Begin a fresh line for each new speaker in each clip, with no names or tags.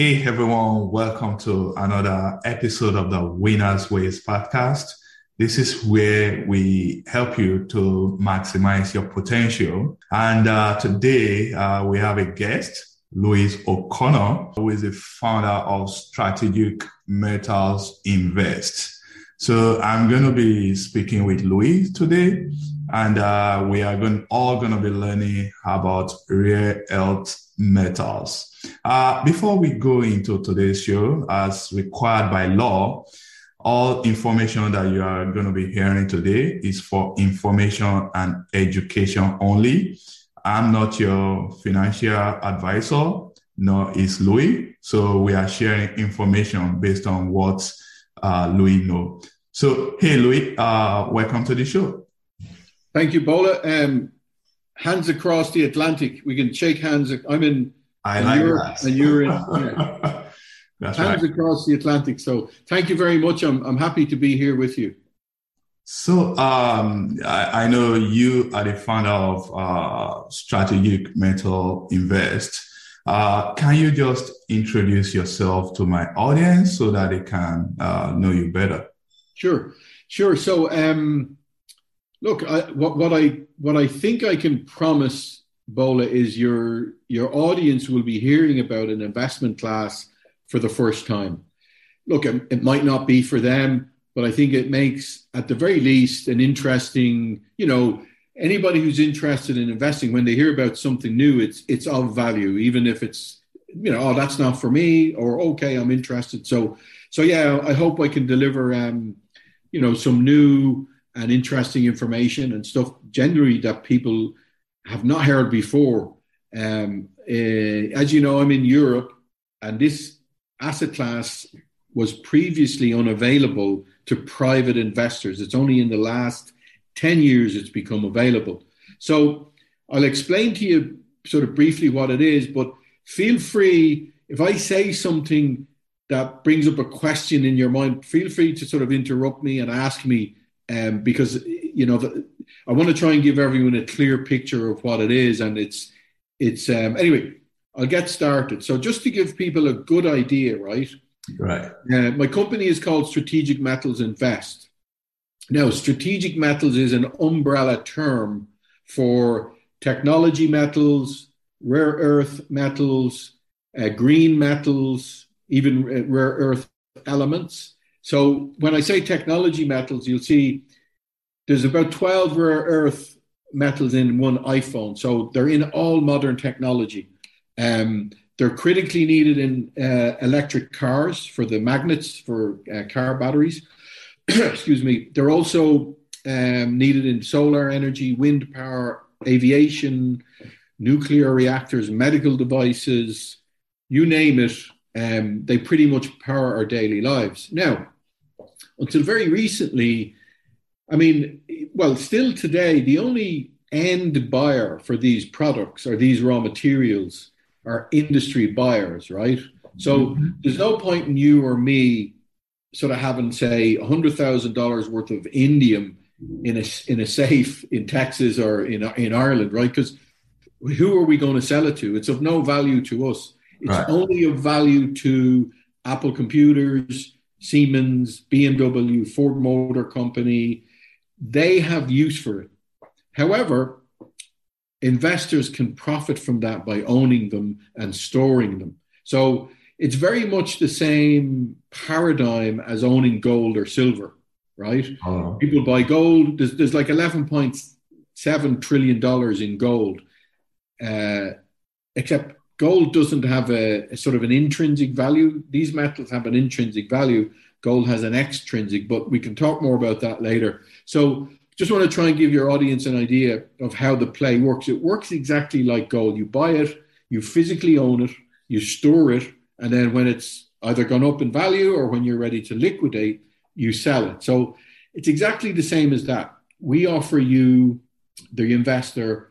Hey everyone, welcome to another episode of the Winners Ways podcast. This is where we help you to maximize your potential. And uh, today uh, we have a guest, Louis O'Connor, who is the founder of Strategic Metals Invest. So I'm going to be speaking with Louis today, and uh, we are going all going to be learning about rare earth metals. Uh, before we go into today's show, as required by law, all information that you are going to be hearing today is for information and education only. I'm not your financial advisor, nor is Louis. So we are sharing information based on what uh, Louis knows. So, hey, Louis, uh, welcome to the show.
Thank you, Bola. Um, hands across the Atlantic. We can shake hands. I'm in
I like that.
And you're in. Yeah.
That's
Hands
right.
across the Atlantic. So thank you very much. I'm, I'm happy to be here with you.
So um, I, I, know you are the founder of uh, Strategic Metal Invest. Uh, can you just introduce yourself to my audience so that they can uh, know you better?
Sure, sure. So um, look, I, what, what I what I think I can promise Bola is your your audience will be hearing about an investment class for the first time. Look, it, might not be for them, but I think it makes at the very least an interesting, you know, anybody who's interested in investing when they hear about something new, it's it's of value, even if it's you know, oh, that's not for me, or okay, I'm interested. So so yeah, I hope I can deliver um, you know, some new and interesting information and stuff generally that people have not heard before. Um, uh, as you know, I'm in Europe, and this asset class was previously unavailable to private investors. It's only in the last 10 years it's become available. So I'll explain to you sort of briefly what it is, but feel free, if I say something that brings up a question in your mind, feel free to sort of interrupt me and ask me um, because, you know, I want to try and give everyone a clear picture of what it is. And it's, it's, um, anyway, I'll get started. So just to give people a good idea, right?
Right.
Uh, my company is called Strategic Metals Invest. Now, strategic metals is an umbrella term for technology metals, rare earth metals, uh, green metals, even rare earth elements. So when I say technology metals, you'll see there's about 12 rare earth metals in one iPhone. So they're in all modern technology. Um, they're critically needed in uh, electric cars for the magnets for uh, car batteries. Excuse me. They're also um, needed in solar energy, wind power, aviation, nuclear reactors, medical devices, you name it. Um, they pretty much power our daily lives. Now, until very recently, I mean, well, still today, the only end buyer for these products or these raw materials are industry buyers, right? So mm-hmm. there's no point in you or me sort of having, say, $100,000 worth of indium in a, in a safe in Texas or in, in Ireland, right? Because who are we going to sell it to? It's of no value to us. It's right. only of value to Apple Computers, Siemens, BMW, Ford Motor Company. They have use for it. However, investors can profit from that by owning them and storing them. So it's very much the same paradigm as owning gold or silver, right? Oh. People buy gold. There's, there's like 11.7 trillion dollars in gold, uh, except gold doesn't have a, a, sort of an intrinsic value. These metals have an intrinsic value. Gold has an extrinsic, but we can talk more about that later. So just want to try and give your audience an idea of how the play works. It works exactly like gold. You buy it, you physically own it, you store it, And then when it's either gone up in value or when you're ready to liquidate, you sell it. So it's exactly the same as that. We offer you, the investor,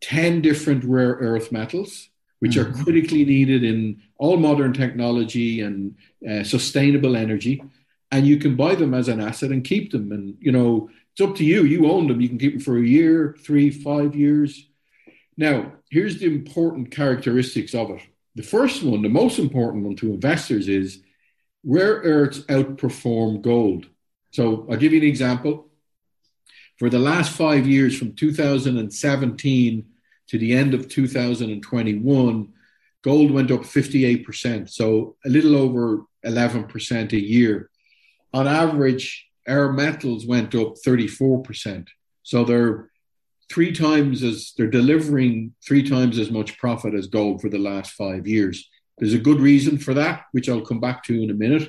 10 different rare earth metals, which mm-hmm. are critically needed in all modern technology and uh, sustainable energy. And you can buy them as an asset and keep them. And, you know, it's up to you. You own them. You can keep them for a year, three, five years. Now, here's the important characteristics of it. The first one, the most important one to investors is rare earths outperform gold. So I'll give you an example. For the last five years, from 2017 to the end of 2021, gold went up 58%, so a little over 11% a year. On average, our metals went up 34%. So they're three times as they're delivering three times as much profit as gold for the last five years. There's a good reason for that, which I'll come back to in a minute.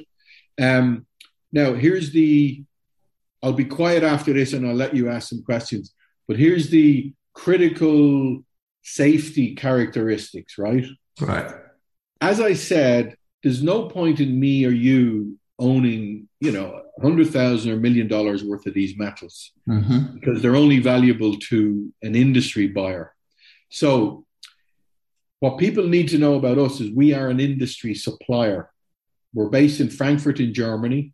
Um, now, here's the I'll be quiet after this and I'll let you ask some questions. But here's the critical safety characteristics, right?
Right.
As I said, there's no point in me or you owning, you know, a hundred thousand or million dollars worth of these metals mm-hmm. because they're only valuable to an industry buyer. So, what people need to know about us is we are an industry supplier. We're based in Frankfurt in Germany.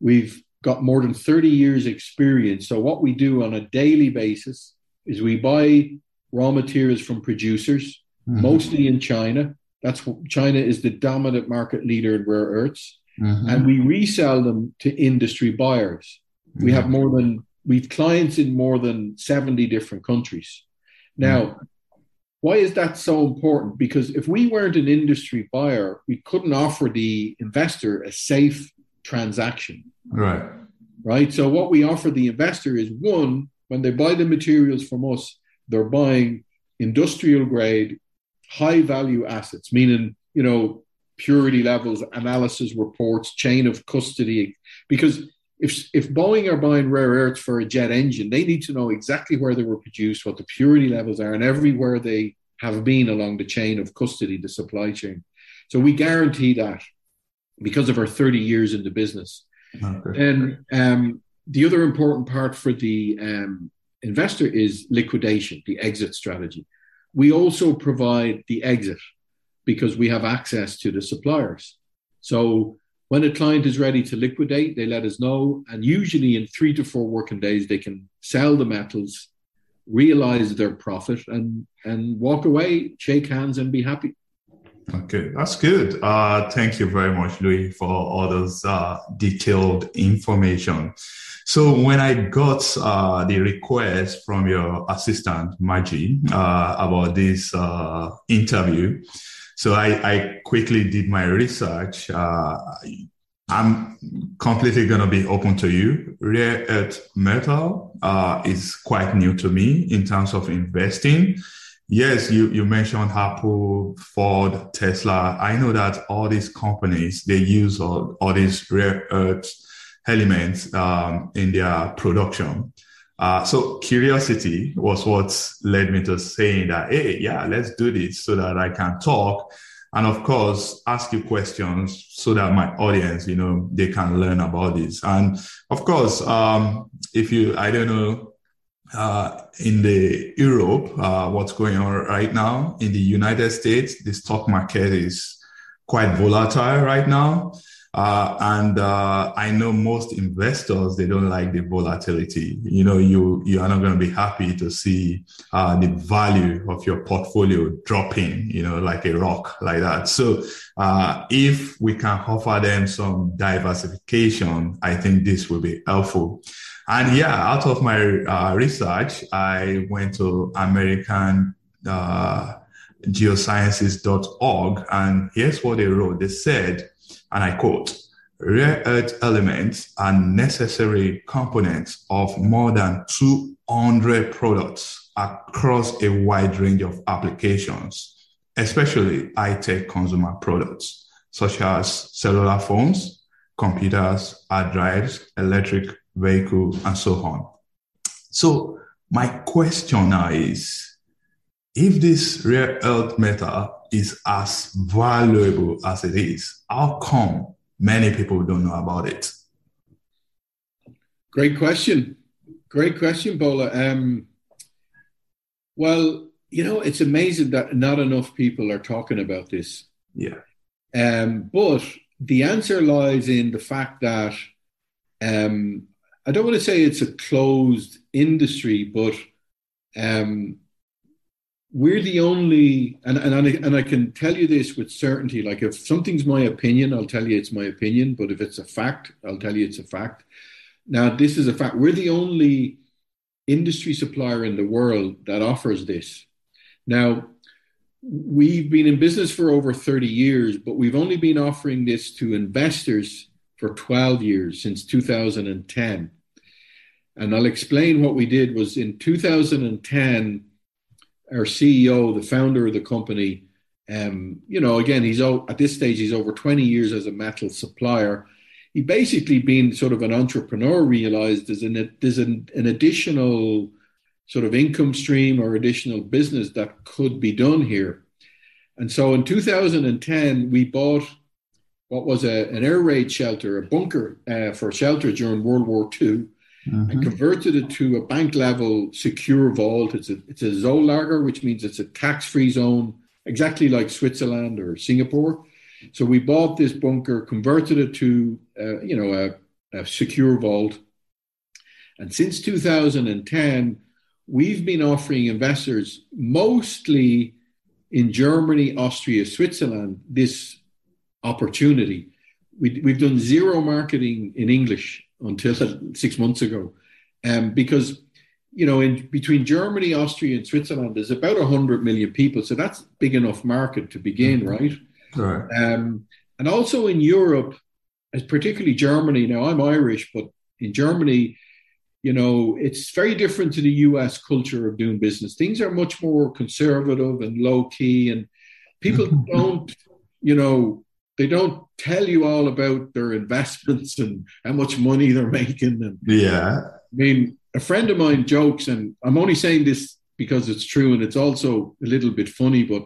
We've got more than 30 years experience. So what we do on a daily basis is we buy raw materials from producers, mm-hmm. mostly in China. That's China is the dominant market leader in rare earths mm-hmm. and we resell them to industry buyers. We have more than we've clients in more than 70 different countries. Now, mm-hmm. why is that so important? Because if we weren't an industry buyer, we couldn't offer the investor a safe transaction.
Right.
Right. So what we offer the investor is one, when they buy the materials from us, they're buying industrial grade, high value assets, meaning, you know, purity levels, analysis reports, chain of custody. Because if if Boeing are buying rare earths for a jet engine, they need to know exactly where they were produced, what the purity levels are, and everywhere they have been along the chain of custody, the supply chain. So we guarantee that because of our 30 years in the business. Okay. And um, the other important part for the um, investor is liquidation, the exit strategy. We also provide the exit because we have access to the suppliers. So when a client is ready to liquidate, they let us know. And usually in three to four working days, they can sell the metals, realize their profit, and, and walk away, shake hands, and be happy.
Okay, that's good. Uh, thank you very much, Louis, for all those uh, detailed information. So when I got uh, the request from your assistant, Maggie, uh, about this uh, interview, so I, I quickly did my research. Uh, I'm completely going to be open to you. Rare earth metal uh, is quite new to me in terms of investing. Yes, you, you mentioned Apple, Ford, Tesla. I know that all these companies, they use all, all these rare earth elements um, in their production. Uh, so curiosity was what led me to saying that, hey, yeah, let's do this so that I can talk and of course ask you questions so that my audience, you know, they can learn about this. And of course, um, if you, I don't know, uh, in the Europe, uh, what's going on right now in the United States, the stock market is quite volatile right now. Uh, and uh, I know most investors they don't like the volatility. You know, you you are not going to be happy to see uh, the value of your portfolio dropping. You know, like a rock like that. So uh, if we can offer them some diversification, I think this will be helpful. And yeah, out of my uh, research, I went to American uh, geosciences.org and here's what they wrote. They said and I quote, rare earth elements are necessary components of more than 200 products across a wide range of applications, especially high-tech consumer products, such as cellular phones, computers, hard drives, electric vehicles, and so on. So my question now is, if this rare earth metal is as valuable as it is? How come many people don't know about it?
Great question. Great question, Bola. Um, well, you know, it's amazing that not enough people are talking about this.
Yeah.
Um, but the answer lies in the fact that um, I don't want to say it's a closed industry, but um, we're the only, and, and, I, and I can tell you this with certainty like, if something's my opinion, I'll tell you it's my opinion, but if it's a fact, I'll tell you it's a fact. Now, this is a fact. We're the only industry supplier in the world that offers this. Now, we've been in business for over 30 years, but we've only been offering this to investors for 12 years since 2010. And I'll explain what we did was in 2010, our CEO, the founder of the company, um, you know, again, he's at this stage, he's over 20 years as a metal supplier. He basically, being sort of an entrepreneur, realized there's an, there's an, an additional sort of income stream or additional business that could be done here. And so in 2010, we bought what was a, an air raid shelter, a bunker uh, for shelter during World War II, mm-hmm. and converted it to a bank level secure vault. It's a, it's a Zollager, which means it's a tax free zone, exactly like Switzerland or Singapore. So we bought this bunker, converted it to, uh, you know, a, a secure vault. And since 2010, we've been offering investors mostly in Germany, Austria, Switzerland this opportunity. We, have done zero marketing in English until six months ago, um, because you know in between Germany, Austria, and Switzerland, there's about hundred million people, so that's big enough market to begin, mm-hmm. right?
Right.
Um, and also in Europe, particularly Germany. Now I'm Irish, but in Germany, you know, it's very different to the US culture of doing business. Things are much more conservative and low key, and people don't, you know, they don't tell you all about their investments and how much money they're making. And
yeah,
I mean, a friend of mine jokes, and I'm only saying this because it's true, and it's also a little bit funny, but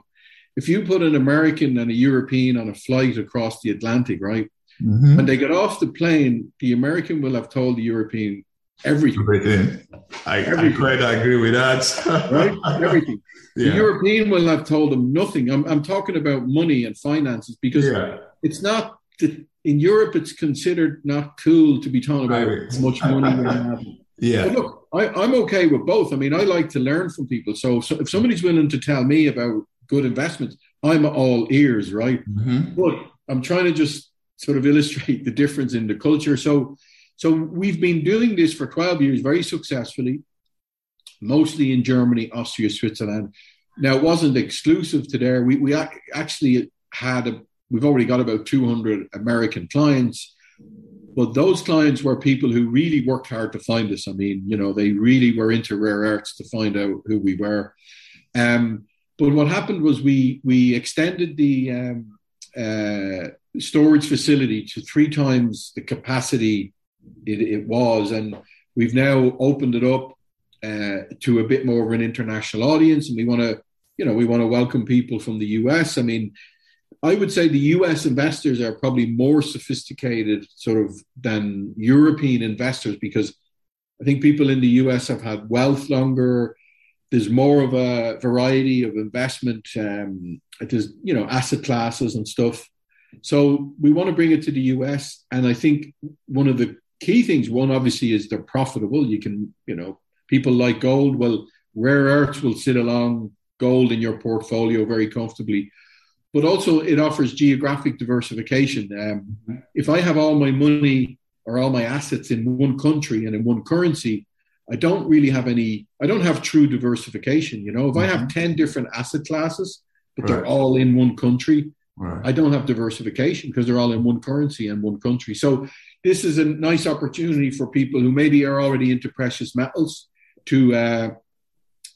if you put an American and a European on a flight across the Atlantic, right? Mm-hmm. When they get off the plane, the American will have told the European, Everything.
Everything. I, Everything. I quite agree with that.
right? Everything. Yeah. The European will have told them nothing. I'm, I'm talking about money and finances because yeah. it's not, in Europe, it's considered not cool to be talking about right. how much money you have.
Yeah.
But look, I, I'm okay with both. I mean, I like to learn from people. So, so if somebody's willing to tell me about good investments, I'm all ears, right? Mm-hmm. But I'm trying to just sort of illustrate the difference in the culture. So, so we've been doing this for 12 years very successfully, mostly in Germany, Austria, Switzerland. Now, it wasn't exclusive to there. We, we actually had, a, we've already got about 200 American clients, but those clients were people who really worked hard to find us. I mean, you know, they really were into rare earths to find out who we were. Um, but what happened was we we extended the um, uh, storage facility to three times the capacity it, it was. And we've now opened it up uh, to a bit more of an international audience. And we want to, you know, we want to welcome people from the US. I mean, I would say the US investors are probably more sophisticated sort of than European investors because I think people in the US have had wealth longer. There's more of a variety of investment. Um, there's, you know, asset classes and stuff. So we want to bring it to the US. And I think one of the key things. One obviously is they're profitable. You can you know people like gold. Well rare earths will sit along gold in your portfolio very comfortably. But also it offers geographic diversification. Um, if i have all my money or all my assets in one country and in one currency i don't really have any i don't have true diversification you know. If i have mm-hmm. 10 different asset classes but right. they're all in one country right. i don't have diversification because they're all in one currency and one country. So this is a nice opportunity for people who maybe are already into precious metals to uh,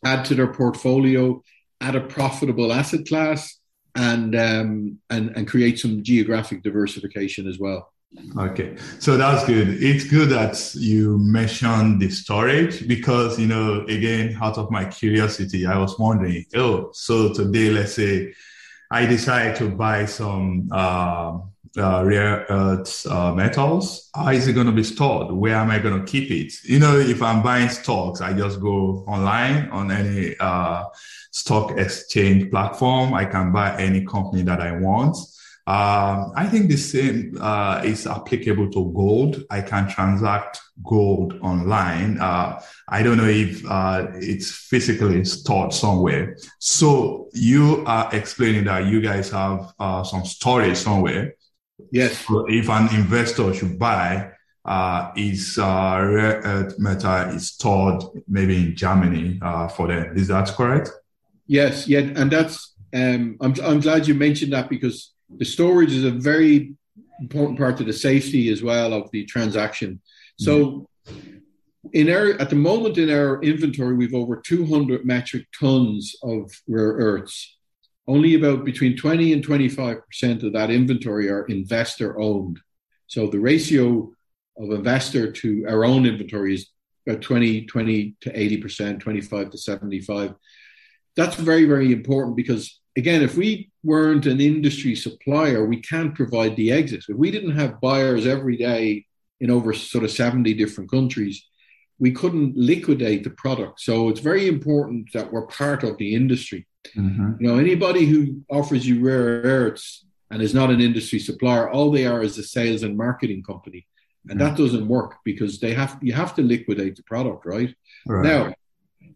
add to their portfolio, add a profitable asset class, and um, and and create some geographic diversification as well.
Okay, so that's good. It's good that you mentioned the storage because you know again, out of my curiosity, I was wondering. Oh, so today, let's say I decide to buy some uh, uh, rare earth uh, metals, how is it going to be stored? Where am I going to keep it? You know, if I'm buying stocks, I just go online on any uh, stock exchange platform. I can buy any company that I want. Um, I think the same uh, is applicable to gold. I can transact gold online. Uh, I don't know if uh, it's physically stored somewhere. So you are explaining that you guys have uh, some storage somewhere.
Yes.
So if an investor should buy, uh, is uh, rare earth metal is stored maybe in Germany uh, for them. Is that correct?
Yes. Yeah, and that's um, I'm I'm glad you mentioned that because the storage is a very important part of the safety as well of the transaction. So in our at the moment in our inventory, we've over 200 metric tons of rare earths. Only about between 20 and 25 percent of that inventory are investor owned. So the ratio of investor to our own inventory is about 20, 20 to 80 percent, 25 to 75. That's very, very important because again, if we weren't an industry supplier, we can't provide the exits. If we didn't have buyers every day in over sort of 70 different countries, we couldn't liquidate the product. So it's very important that we're part of the industry. Mm-hmm. You know, anybody who offers you rare earths and is not an industry supplier, all they are is a sales and marketing company. And mm-hmm. that doesn't work because they have you have to liquidate the product, right? right? Now,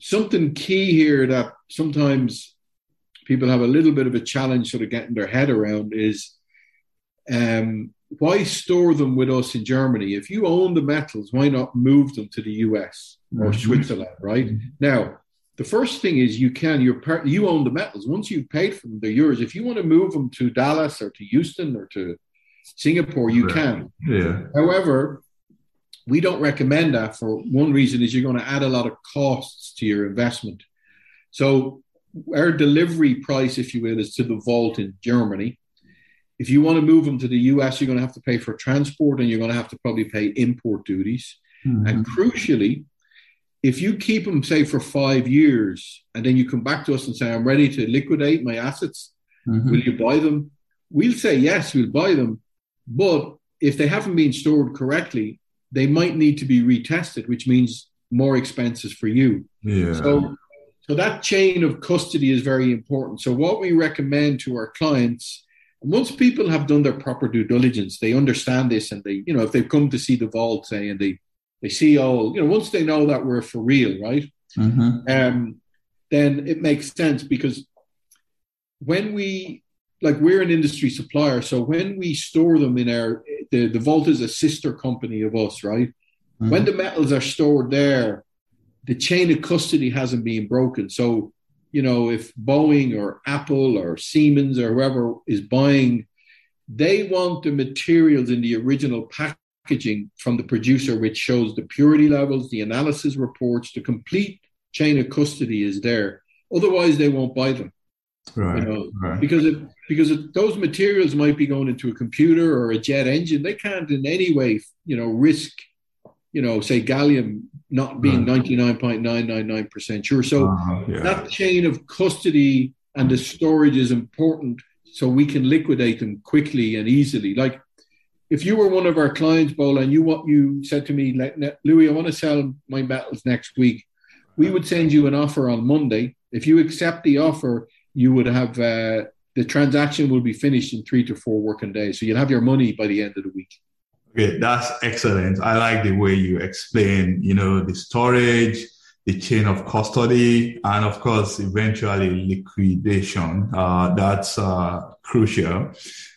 something key here that sometimes people have a little bit of a challenge sort of getting their head around is um, why store them with us in Germany? If you own the metals, why not move them to the US or mm-hmm. Switzerland, right? Mm-hmm. Now, the first thing is you can, you own the metals. Once you've paid for them, they're yours. If you want to move them to Dallas or to Houston or to Singapore, you right. can.
Yeah.
However, we don't recommend that for one reason is you're going to add a lot of costs to your investment. So our delivery price, if you will, is to the vault in Germany. If you want to move them to the US, you're going to have to pay for transport and you're going to have to probably pay import duties. Mm-hmm. And crucially, if you keep them, say, for five years, and then you come back to us and say, I'm ready to liquidate my assets, mm-hmm. will you buy them? We'll say, yes, we'll buy them. But if they haven't been stored correctly, they might need to be retested, which means more expenses for you.
Yeah.
So so that chain of custody is very important. So what we recommend to our clients, once people have done their proper due diligence, they understand this and they, you know, if they've come to see the vault, say, and they they see all, you know, once they know that we're for real, right? Mm-hmm. Um, then it makes sense because when we like we're an industry supplier, so when we store them in our the, the vault is a sister company of us, right? Mm-hmm. When the metals are stored there, the chain of custody hasn't been broken. So, you know, if Boeing or Apple or Siemens or whoever is buying, they want the materials in the original packaging from the producer, which shows the purity levels, the analysis reports, the complete chain of custody is there. Otherwise, they won't buy them.
Right,
you know,
right.
because it, because those materials might be going into a computer or a jet engine. They can't in any way, you know, risk, you know, say gallium not being ninety nine point nine nine nine percent sure. So uh, yeah. that chain of custody and the storage is important, so we can liquidate them quickly and easily. Like if you were one of our clients, Bola, and you what you said to me, Louis, I want to sell my metals next week. We would send you an offer on Monday. If you accept the offer, you would have uh, the transaction will be finished in three to four working days. So you'll have your money by the end of the week.
Okay, that's excellent. I like the way you explain, you know, the storage, the chain of custody, and of course, eventually liquidation. Uh, that's uh, crucial.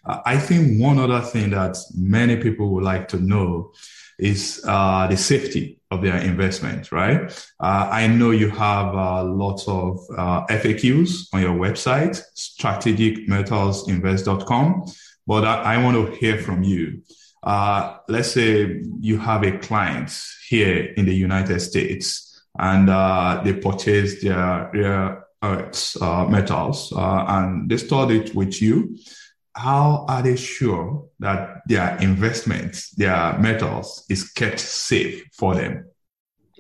Uh, I think one other thing that many people would like to know is uh, the safety of their investment, right? Uh, I know you have uh, lots of FAQs on your website, strategicmetalsinvest.com, but I, I want to hear from you let's say you have a client here in the United States and uh, they purchase their rare earths, uh, metals, uh, and they store it with you. How are they sure that their investments, their metals, is kept safe for them?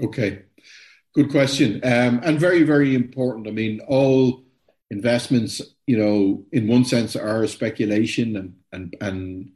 Okay, good question, um, and very, very important. I mean, all investments, you know, in one sense are speculation and and and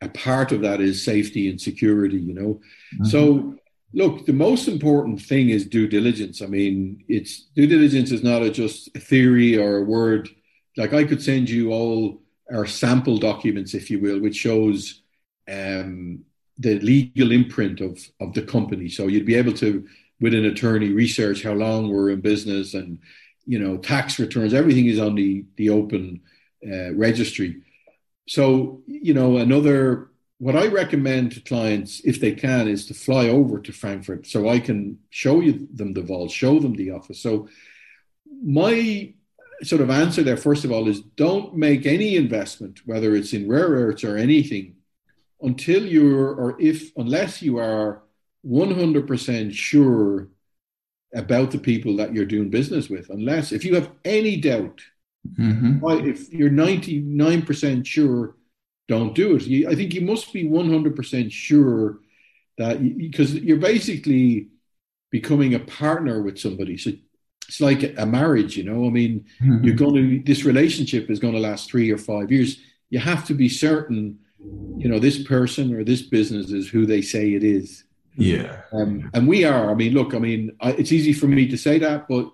a part of that is safety and security, you know. Mm-hmm. So look, the most important thing is due diligence. I mean, it's due diligence is not a, just a theory or a word. Like I could send you all our sample documents, if you will, which shows um, the legal imprint of of the company. So you'd be able to, with an attorney, research how long we're in business and you know tax returns. Everything is on the the open uh, registry. So you know another what I recommend to clients, if they can, is to fly over to Frankfurt so I can show you them the vault, show them the office. So my sort of answer there, first of all, is don't make any investment, whether it's in rare earths or anything, until you're or if unless you are 100% sure about the people that you're doing business with. Unless if you have any doubt, mm-hmm. if you're 99% sure don't do it. You, I think you must be 100% sure that because you're basically becoming a partner with somebody. So it's like a marriage, you know. I mean, mm-hmm. you're going to this relationship is going to last three or five years. You have to be certain, you know, this person or this business is who they say it is.
Yeah.
Um, and we are. I mean, look. I mean, I, it's easy for me to say that, but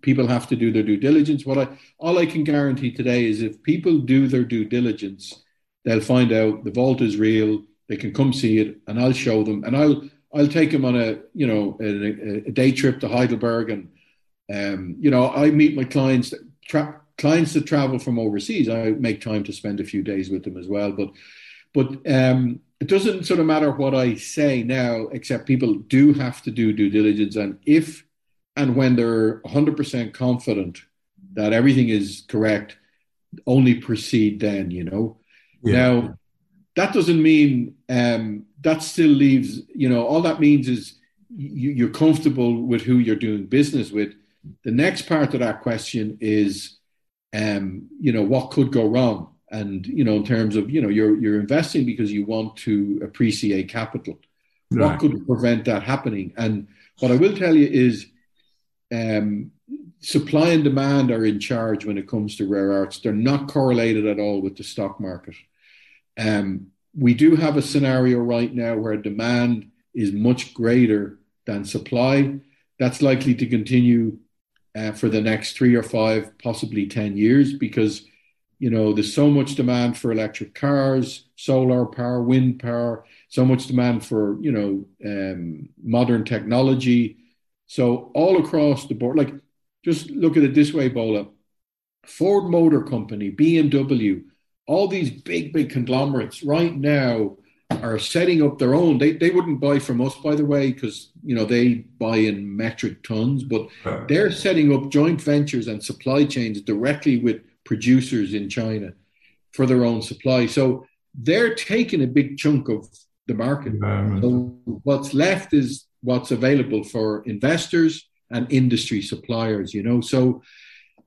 people have to do their due diligence. What I all I can guarantee today is if people do their due diligence they'll find out the vault is real. They can come see it, and I'll show them, and I'll I'll take them on a you know a, a day trip to Heidelberg, and um, you know I meet my clients tra- clients that travel from overseas. I make time to spend a few days with them as well, but but um, it doesn't sort of matter what I say now, except people do have to do due diligence, and if and when they're 100% confident that everything is correct, only proceed then, you know. Yeah. Now, that doesn't mean um, that still leaves, you know, all that means is you, you're comfortable with who you're doing business with. The next part of that question is, um, you know, what could go wrong? And, you know, in terms of, you know, you're, you're investing because you want to appreciate capital. Right. What could prevent that happening? And what I will tell you is um, supply and demand are in charge when it comes to rare earths. They're not correlated at all with the stock market. Um, we do have a scenario right now where demand is much greater than supply. That's likely to continue uh, for the next three or five, possibly 10 years, because you know there's so much demand for electric cars, solar power, wind power, so much demand for you know um, modern technology. So all across the board, like just look at it this way, Bola. Ford Motor Company, BMW, all these big, big conglomerates right now are setting up their own. They, they wouldn't buy from us, by the way, because you know they buy in metric tons, but they're setting up joint ventures and supply chains directly with producers in China for their own supply. So they're taking a big chunk of the market. So what's left is what's available for investors and industry suppliers. You know, so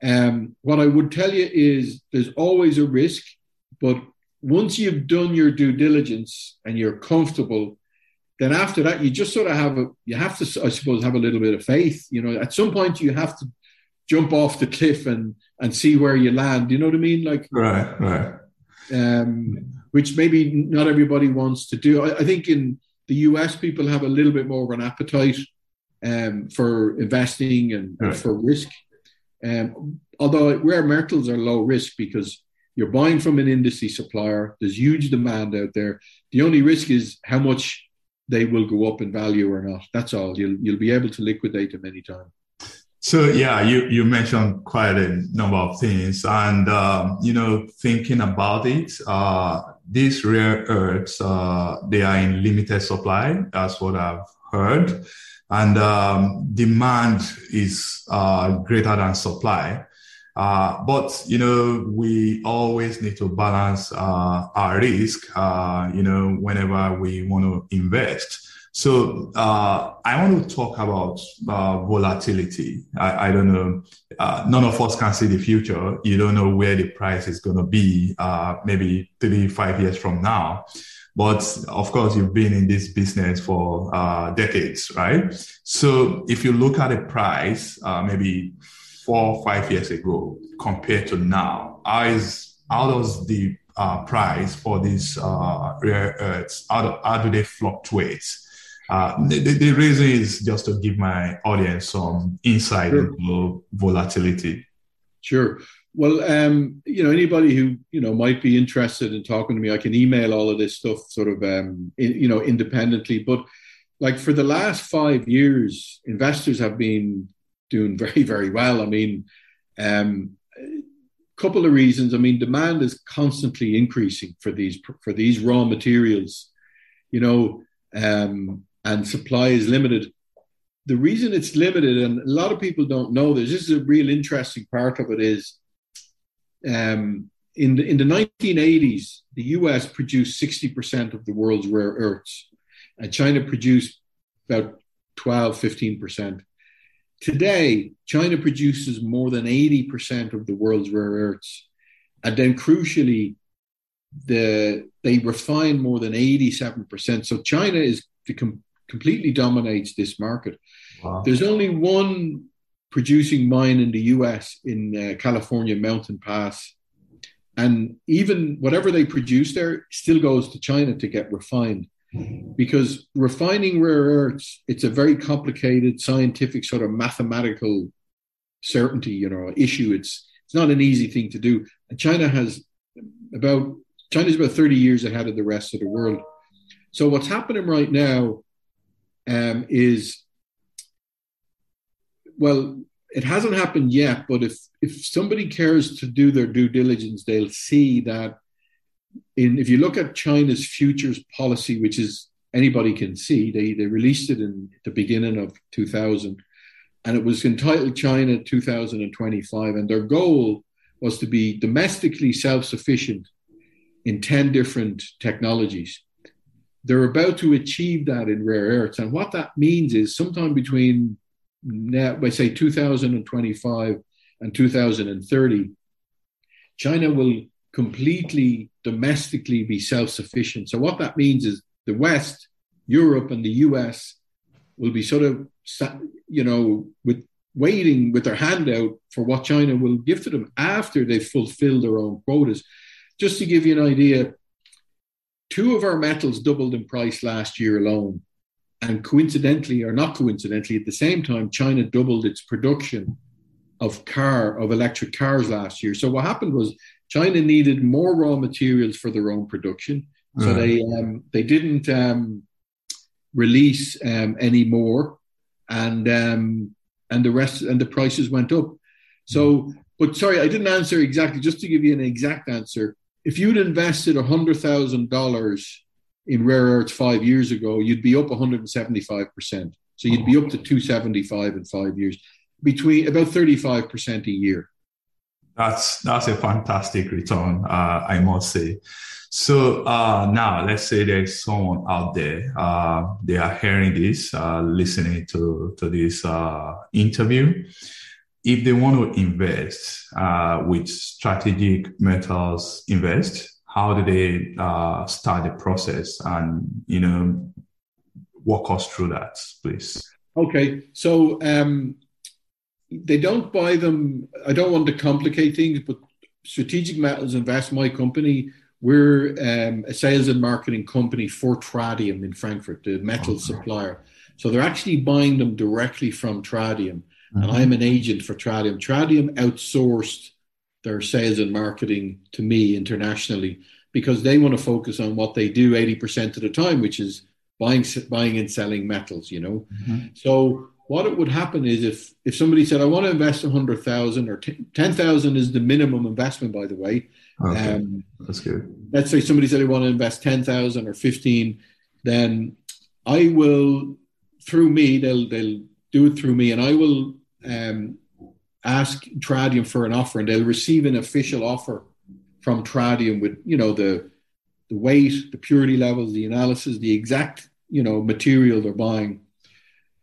um, what I would tell you is there's always a risk but once you've done your due diligence and you're comfortable, then after that, you just sort of have a, you have to, I suppose, have a little bit of faith. You know, at some point you have to jump off the cliff and, and see where you land. You know what I mean? Like,
right, right.
Um, which maybe not everybody wants to do. I, I, think in the US, people have a little bit more of an appetite um, for investing and, right. for risk. Um, although rare metals are low risk because you're buying from an industry supplier. There's huge demand out there. The only risk is how much they will go up in value or not. That's all. You'll you'll be able to liquidate them anytime.
So yeah, you you mentioned quite a number of things, and um, you know, thinking about it, uh, these rare earths uh, they are in limited supply. That's what I've heard, and um, demand is uh, greater than supply. Uh, but you know, we always need to balance uh, our risk. Uh, you know, whenever we want to invest. So uh, I want to talk about uh, volatility. I, I, don't know. Uh, none of us can see the future. You don't know where the price is going to be. maybe three, five years from now. But of course, you've been in this business for decades, right? So if you look at the price, maybe four or five years ago, compared to now? How is how does the uh, price for these uh, rare earths how do, how do they fluctuate? Uh, the, the, reason is just to give my audience some insight sure. into volatility.
Sure. Well, um, you know, anybody who you know might be interested in talking to me, I can email all of this stuff sort of um, in, you know independently. But like for the last five years, investors have been doing very very well. I mean, um, couple of reasons. I mean, demand is constantly increasing for these for these raw materials, you know, um, and supply is limited. The reason it's limited, and a lot of people don't know this, this is a real interesting part of it, is um, in, the, in the 1980s, the US produced 60% of the world's rare earths, and China produced about 12, 15%. Today, China produces more than 80% of the world's rare earths. And then crucially, the, they refine more than 87%. So China is the com- completely dominates this market. Wow. There's only one producing mine in the US in uh, California Mountain Pass. And even whatever they produce there still goes to China to get refined. Because refining rare earths, it's a very complicated scientific sort of mathematical certainty, you know, issue. It's it's not an easy thing to do. And China has about China's about 30 years ahead of the rest of the world. So what's happening right now um, is well, it hasn't happened yet, but if if somebody cares to do their due diligence, they'll see that in if you look at China's futures policy, which is anybody can see, they they released it in the beginning of 2000, and it was entitled China 2025, and their goal was to be domestically self-sufficient in 10 different technologies. They're about to achieve that in rare earths, and what that means is sometime between now, by say 2025 and 2030, China will completely domestically be self sufficient. So, what that means is the West, Europe, and the US will be sort of, you know, with waiting with their hand out for what China will give to them after they've fulfilled their own quotas. Just to give you an idea, two of our metals doubled in price last year alone. And coincidentally, or not coincidentally, at the same time, China doubled its production of car of electric cars last year. So what happened was China needed more raw materials for their own production. So they um, they didn't um, release um, any more, and um, and the rest and the prices went up. So, but sorry, I didn't answer exactly. Just to give you an exact answer, if you'd invested hundred thousand dollars in rare earths five years ago, you'd be up 175%. So you'd be up to 275 in five years, between about 35% a year.
That's that's a fantastic return, uh, I must say. So uh, now, let's say there's someone out there, uh, they are hearing this, uh, listening to to this uh, interview. If they want to invest uh, with strategic metals, invest how do they start the process and you know walk us through that please
okay so um, they don't buy them i don't want to complicate things but strategic metals invest my company we're um, a sales and marketing company for tradium in frankfurt the metal supplier so they're actually buying them directly from tradium mm-hmm. and i'm an agent for tradium tradium outsourced their sales and marketing to me internationally because they want to focus on what they do 80% of the time, which is buying, buying and selling metals, you know? Mm-hmm. So what it would happen is if, if somebody said, I want to invest a hundred thousand or 10,000 is the minimum investment, by the way.
Okay. Um, That's good.
Let's say somebody said they want to invest 10,000 or 15, then I will, through me, they'll, they'll do it through me and I will, um, ask Tradium for an offer and they'll receive an official offer from Tradium with, you know, the, the weight, the purity levels, the analysis, the exact, you know, material they're buying.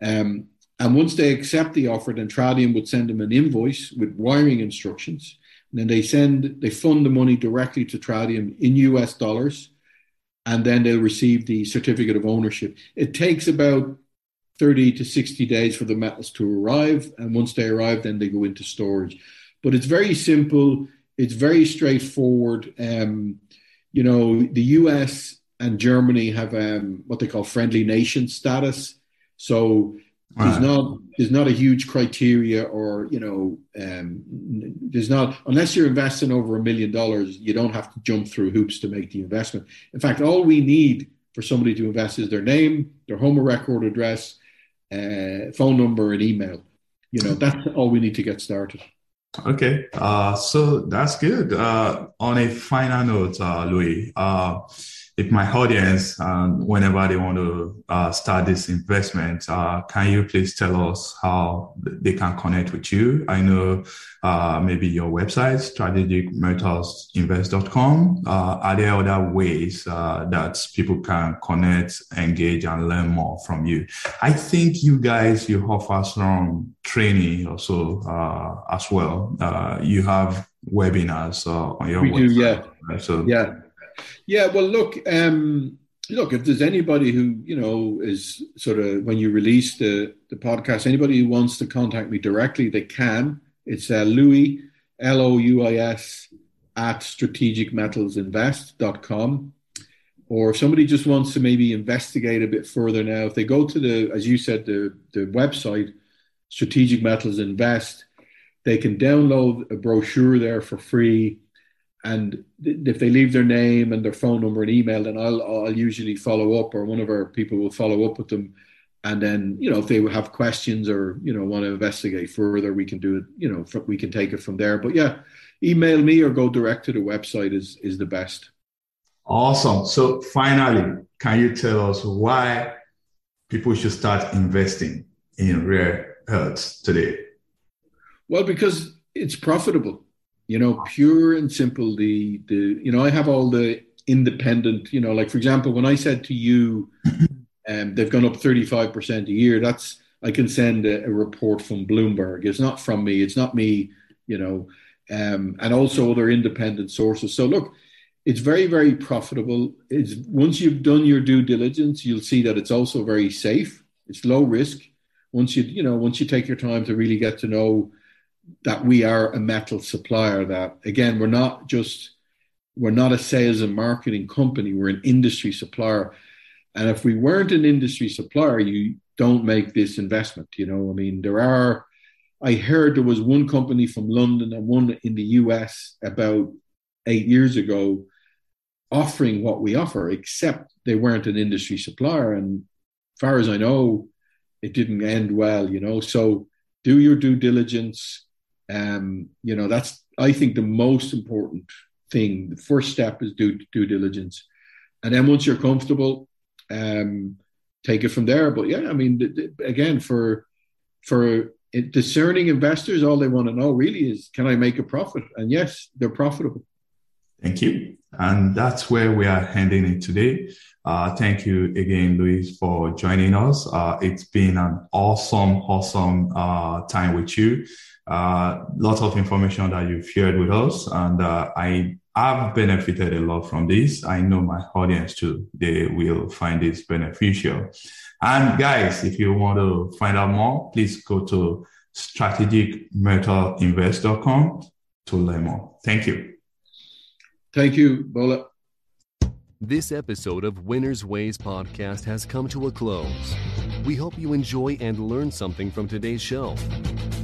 Um, and once they accept the offer, then Tradium would send them an invoice with wiring instructions. And then they send, they fund the money directly to Tradium in US dollars. And then they'll receive the certificate of ownership. It takes about 30 to 60 days for the metals to arrive. And once they arrive, then they go into storage. but it's very simple. It's very straightforward. Um, you know, the US and Germany have um, what they call friendly nation status. So Right. There's not there's not a huge criteria, or you know, um, there's not unless you're investing over a million dollars, you don't have to jump through hoops to make the investment. In fact, all we need for somebody to invest is their name, their home or record address, uh, phone number, and email. You know, that's all we need to get started.
Okay, uh, so that's good. Uh, on a final note, uh, Louis, uh, if my audience, um, whenever they want to uh, start this investment, uh, can you please tell us how they can connect with you? I know uh, maybe your website, strategicmetalsinvest.com. Uh, are there other ways uh, that people can connect, engage, and learn more from you? I think you guys, you offer some training also uh, as well. you have webinars on your
we
website.
Do, yeah. So yeah yeah, well, look, um, look, if there's anybody who you know is sort of when you release the the podcast, anybody who wants to contact me directly, they can. It's uh, Louis L O U I S at strategicmetalsinvest.com. Or if somebody just wants to maybe investigate a bit further now, if they go to the, as you said, the, the website, Strategic Metals Invest, they can download a brochure there for free and if they leave their name and their phone number and email, then I'll I'll usually follow up, or one of our people will follow up with them. And then you know if they have questions or you know want to investigate further, we can do it. You know we can take it from there. But yeah, email me or go direct to the website is is the best.
Awesome. So finally, can you tell us why people should start investing in rare earths today?
Well, because it's profitable you know, pure and simple. The the you know, I have all the independent. You know, like for example, when I said to you, um, they've gone up thirty five percent a year. That's I can send a, a, report from Bloomberg. It's not from me. It's not me. You know, um, and also other independent sources. So look, it's very very profitable. It's once you've done your due diligence, you'll see that it's also very safe. It's low risk. Once you you know once you take your time to really get to know that we are a metal supplier that. Again we're not just we're not a sales and marketing company. We're an industry supplier. And if we weren't an industry supplier you don't make this investment you know? I mean there are i heard there was one company from london and one in the us about eight years ago offering what we offer except they weren't an industry supplier. And far as i know it didn't end well you know? So do your due diligence um, you know, that's I think the most important thing. The first step is due due diligence, and then once you're comfortable, um, take it from there. But yeah, I mean, again, for for discerning investors, all they want to know really is, can I make a profit? And yes, they're profitable.
Thank you. And that's where we are ending it today. Uh, thank you again, Louis, for joining us. Uh, it's been an awesome, awesome uh, time with you. Uh, lots of information that you've shared with us, and uh, I have benefited a lot from this. I know my audience too; they will find this beneficial. And guys, if you want to find out more, please go to strategicmetalinvest.com to learn more. Thank you.
Thank you, Bola.
This episode of Winner's Ways podcast has come to a close. We hope you enjoy and learn something from today's show.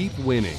keep winning.